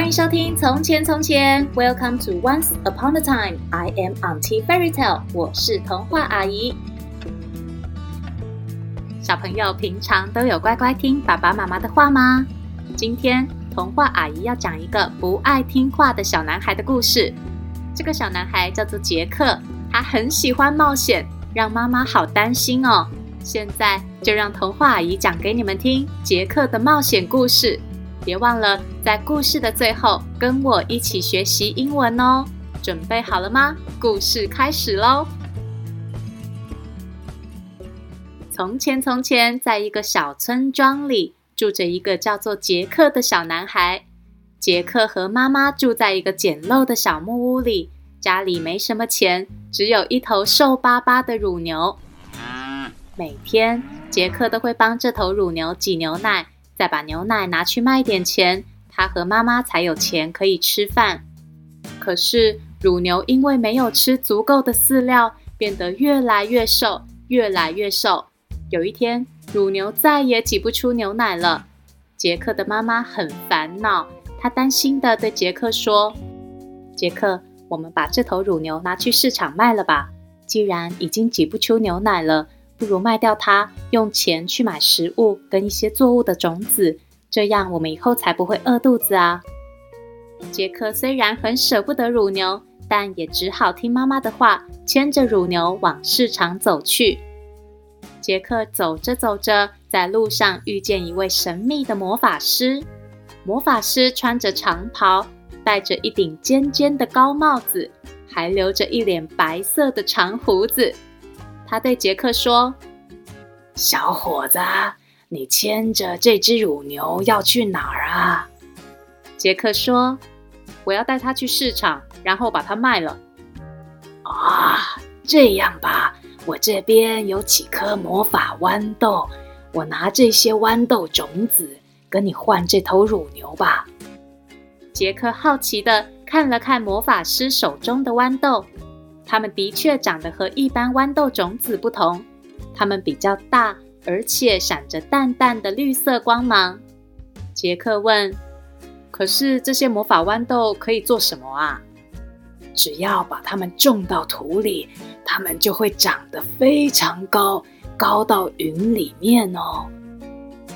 欢迎收听《从前从前》，Welcome to Once Upon a Time。I am Auntie Fairy Tale，我是童话阿姨。小朋友平常都有乖乖听爸爸妈妈的话吗？今天童话阿姨要讲一个不爱听话的小男孩的故事。这个小男孩叫做杰克，他很喜欢冒险，让妈妈好担心哦。现在就让童话阿姨讲给你们听杰克的冒险故事。别忘了在故事的最后跟我一起学习英文哦。准备好了吗？故事开始喽！从前，从前，在一个小村庄里，住着一个叫做杰克的小男孩。杰克和妈妈住在一个简陋的小木屋里，家里没什么钱，只有一头瘦巴巴的乳牛。每天，杰克都会帮这头乳牛挤牛奶，再把牛奶拿去卖点钱，他和妈妈才有钱可以吃饭。可是，乳牛因为没有吃足够的饲料，变得越来越瘦，越来越瘦。有一天，乳牛再也挤不出牛奶了。杰克的妈妈很烦恼，她担心地对杰克说：“杰克，我们把这头乳牛拿去市场卖了吧。既然已经挤不出牛奶了。”不如卖掉它，用钱去买食物跟一些作物的种子，这样我们以后才不会饿肚子啊。杰克虽然很舍不得乳牛，但也只好听妈妈的话，牵着乳牛往市场走去。杰克走着走着，在路上遇见一位神秘的魔法师。魔法师穿着长袍，戴着一顶尖尖的高帽子，还留着一脸白色的长胡子。他对杰克说：“小伙子，你牵着这只乳牛要去哪儿啊？”杰克说：“我要带它去市场，然后把它卖了。”啊，这样吧，我这边有几颗魔法豌豆，我拿这些豌豆种子跟你换这头乳牛吧。杰克好奇的看了看魔法师手中的豌豆。它们的确长得和一般豌豆种子不同，它们比较大，而且闪着淡淡的绿色光芒。杰克问：“可是这些魔法豌豆可以做什么啊？”“只要把它们种到土里，它们就会长得非常高，高到云里面哦。”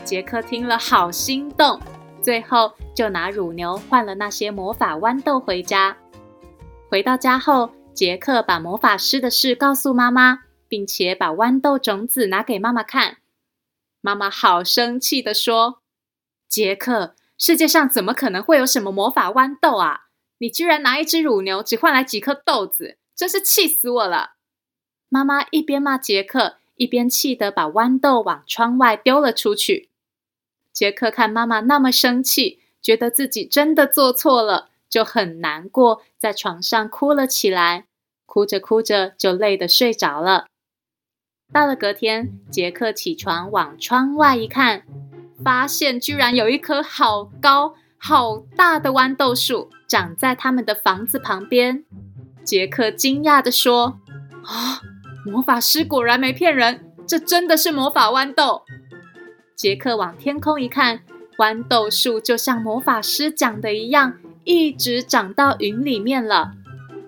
杰克听了好心动，最后就拿乳牛换了那些魔法豌豆回家。回到家后，杰克把魔法师的事告诉妈妈，并且把豌豆种子拿给妈妈看。妈妈好生气地说：“杰克，世界上怎么可能会有什么魔法豌豆啊？你居然拿一只乳牛只换来几颗豆子，真是气死我了！”妈妈一边骂杰克，一边气得把豌豆往窗外丢了出去。杰克看妈妈那么生气，觉得自己真的做错了。就很难过，在床上哭了起来，哭着哭着就累得睡着了。到了隔天，杰克起床往窗外一看，发现居然有一棵好高好大的豌豆树长在他们的房子旁边。杰克惊讶地说：“啊，魔法师果然没骗人，这真的是魔法豌豆！”杰克往天空一看，豌豆树就像魔法师讲的一样。一直长到云里面了。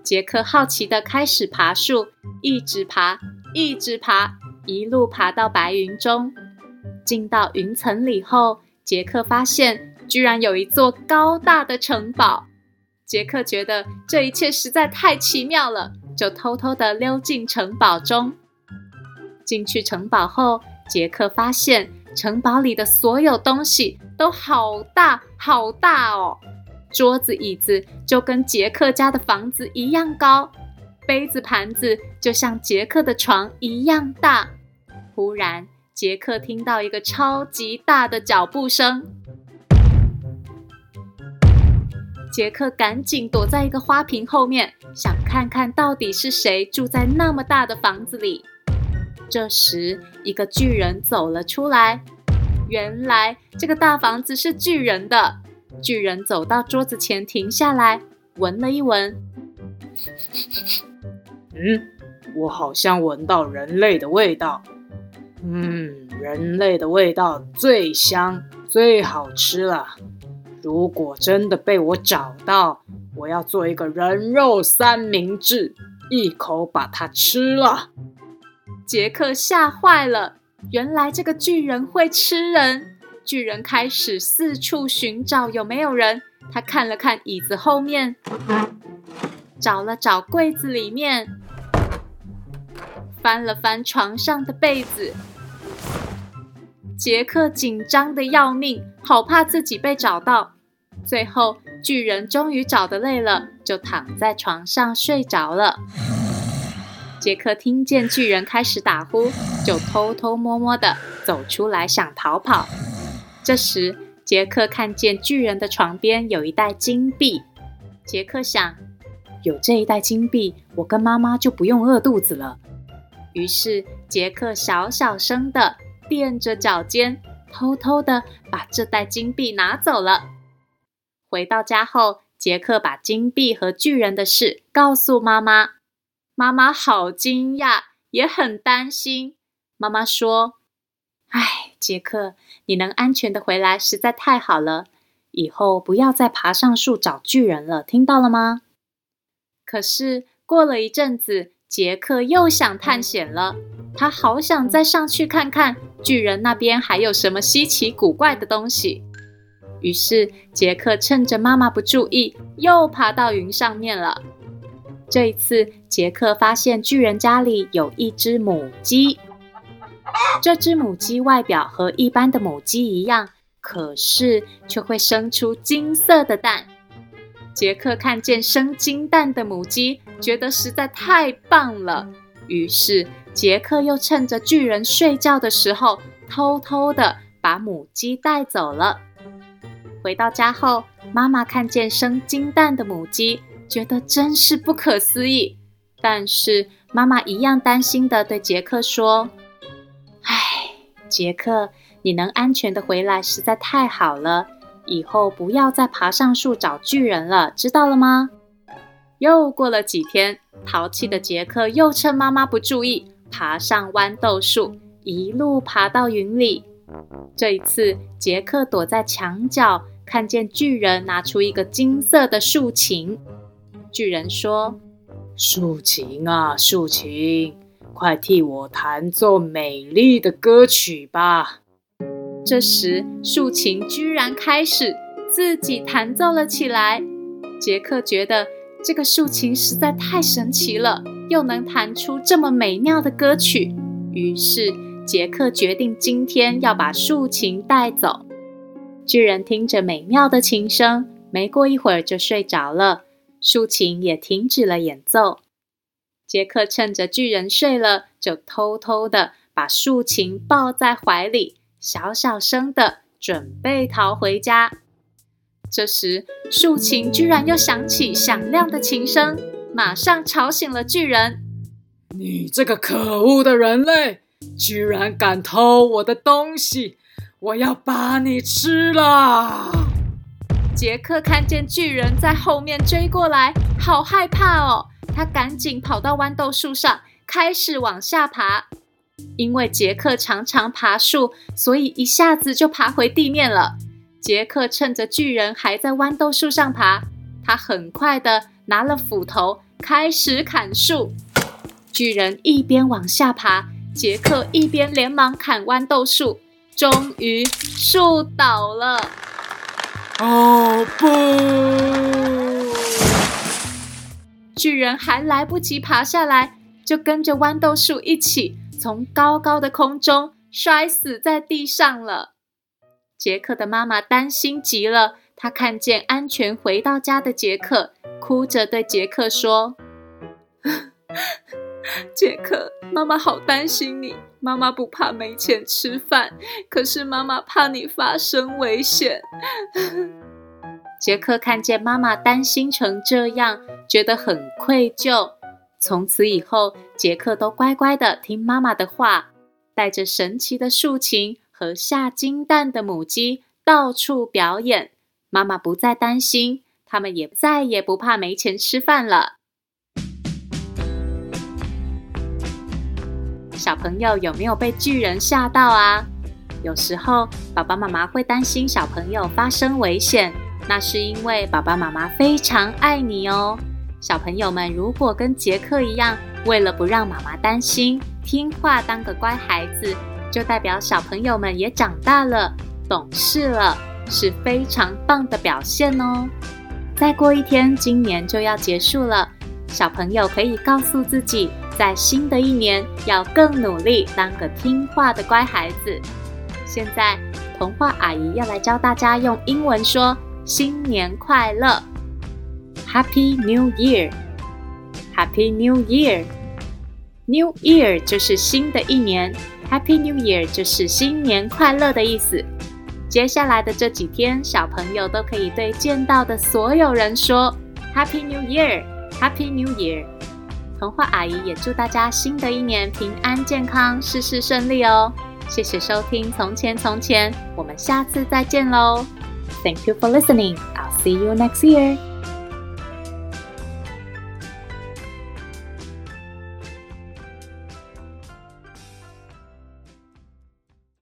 杰克好奇地开始爬树，一直爬，一直爬，一路爬到白云中。进到云层里后，杰克发现居然有一座高大的城堡。杰克觉得这一切实在太奇妙了，就偷偷地溜进城堡中。进去城堡后，杰克发现城堡里的所有东西都好大好大哦。桌子、椅子就跟杰克家的房子一样高，杯子、盘子就像杰克的床一样大。忽然，杰克听到一个超级大的脚步声，杰克赶紧躲在一个花瓶后面，想看看到底是谁住在那么大的房子里。这时，一个巨人走了出来，原来这个大房子是巨人的。巨人走到桌子前，停下来，闻了一闻。嗯，我好像闻到人类的味道。嗯，人类的味道最香、最好吃了。如果真的被我找到，我要做一个人肉三明治，一口把它吃了。杰克吓坏了，原来这个巨人会吃人。巨人开始四处寻找有没有人。他看了看椅子后面，找了找柜子里面，翻了翻床上的被子。杰克紧张得要命，好怕自己被找到。最后，巨人终于找得累了，就躺在床上睡着了。杰克听见巨人开始打呼，就偷偷摸摸地走出来，想逃跑。这时，杰克看见巨人的床边有一袋金币。杰克想，有这一袋金币，我跟妈妈就不用饿肚子了。于是，杰克小小声的垫着脚尖，偷偷的把这袋金币拿走了。回到家后，杰克把金币和巨人的事告诉妈妈。妈妈好惊讶，也很担心。妈妈说：“哎，杰克，你能安全地回来实在太好了。以后不要再爬上树找巨人了，听到了吗？”可是过了一阵子，杰克又想探险了。他好想再上去看看巨人那边还有什么稀奇古怪的东西。于是，杰克趁着妈妈不注意，又爬到云上面了。这一次，杰克发现巨人家里有一只母鸡。这只母鸡外表和一般的母鸡一样，可是却会生出金色的蛋。杰克看见生金蛋的母鸡，觉得实在太棒了。于是，杰克又趁着巨人睡觉的时候，偷偷的把母鸡带走了。回到家后，妈妈看见生金蛋的母鸡，觉得真是不可思议。但是妈妈一样担心的对杰克说：“，杰克，你能安全地回来实在太好了。以后不要再爬上树找巨人了，知道了吗？”又过了几天，淘气的杰克又趁妈妈不注意，爬上豌豆树，一路爬到云里。这一次，杰克躲在墙角。看见巨人拿出一个金色的竖琴，巨人说：“竖琴啊，竖琴，快替我弹奏美丽的歌曲吧。”这时，竖琴居然开始自己弹奏了起来。杰克觉得这个竖琴实在太神奇了，又能弹出这么美妙的歌曲，于是杰克决定今天要把竖琴带走。巨人听着美妙的琴声，没过一会儿就睡着了，竖琴也停止了演奏。杰克趁着巨人睡了，就偷偷的把竖琴抱在怀里，小小声的准备逃回家。这时，竖琴居然又响起响亮的琴声，马上吵醒了巨人。你这个可恶的人类，居然敢偷我的东西！我要把你吃了！杰克看见巨人在后面追过来，好害怕哦！他赶紧跑到豌豆树上，开始往下爬。因为杰克常常爬树，所以一下子就爬回地面了。杰克趁着巨人还在豌豆树上爬，他很快地拿了斧头，开始砍树。巨人一边往下爬，杰克一边连忙砍豌豆树。终于树倒了！哦不！巨人还来不及爬下来，就跟着豌豆树一起从高高的空中摔死在地上了。杰克的妈妈担心极了，她看见安全回到家的杰克，哭着对杰克说：“ 杰克，妈妈好担心你。”妈妈不怕没钱吃饭，可是妈妈怕你发生危险。杰克看见妈妈担心成这样，觉得很愧疚。从此以后，杰克都乖乖的听妈妈的话，带着神奇的竖琴和下金蛋的母鸡到处表演。妈妈不再担心，他们也再也不怕没钱吃饭了。小朋友有没有被巨人吓到啊？有时候爸爸妈妈会担心小朋友发生危险，那是因为爸爸妈妈非常爱你哦。小朋友们，如果跟杰克一样，为了不让妈妈担心，听话当个乖孩子，就代表小朋友们也长大了，懂事了，是非常棒的表现哦。再过一天，今年就要结束了，小朋友可以告诉自己，在新的一年要更努力，当个听话的乖孩子。现在，童话阿姨要来教大家用英文说“新年快乐”。Happy New Year！Happy New Year！New Year 就是新的一年，Happy New Year 就是新年快乐的意思。接下来的这几天，小朋友都可以对见到的所有人说 Happy New Year！Happy New Year！童话阿姨也祝大家新的一年平安健康，事事顺利哦。谢谢收听《从前从前》，我们下次再见喽。Thank you for listening. I'll see you next year.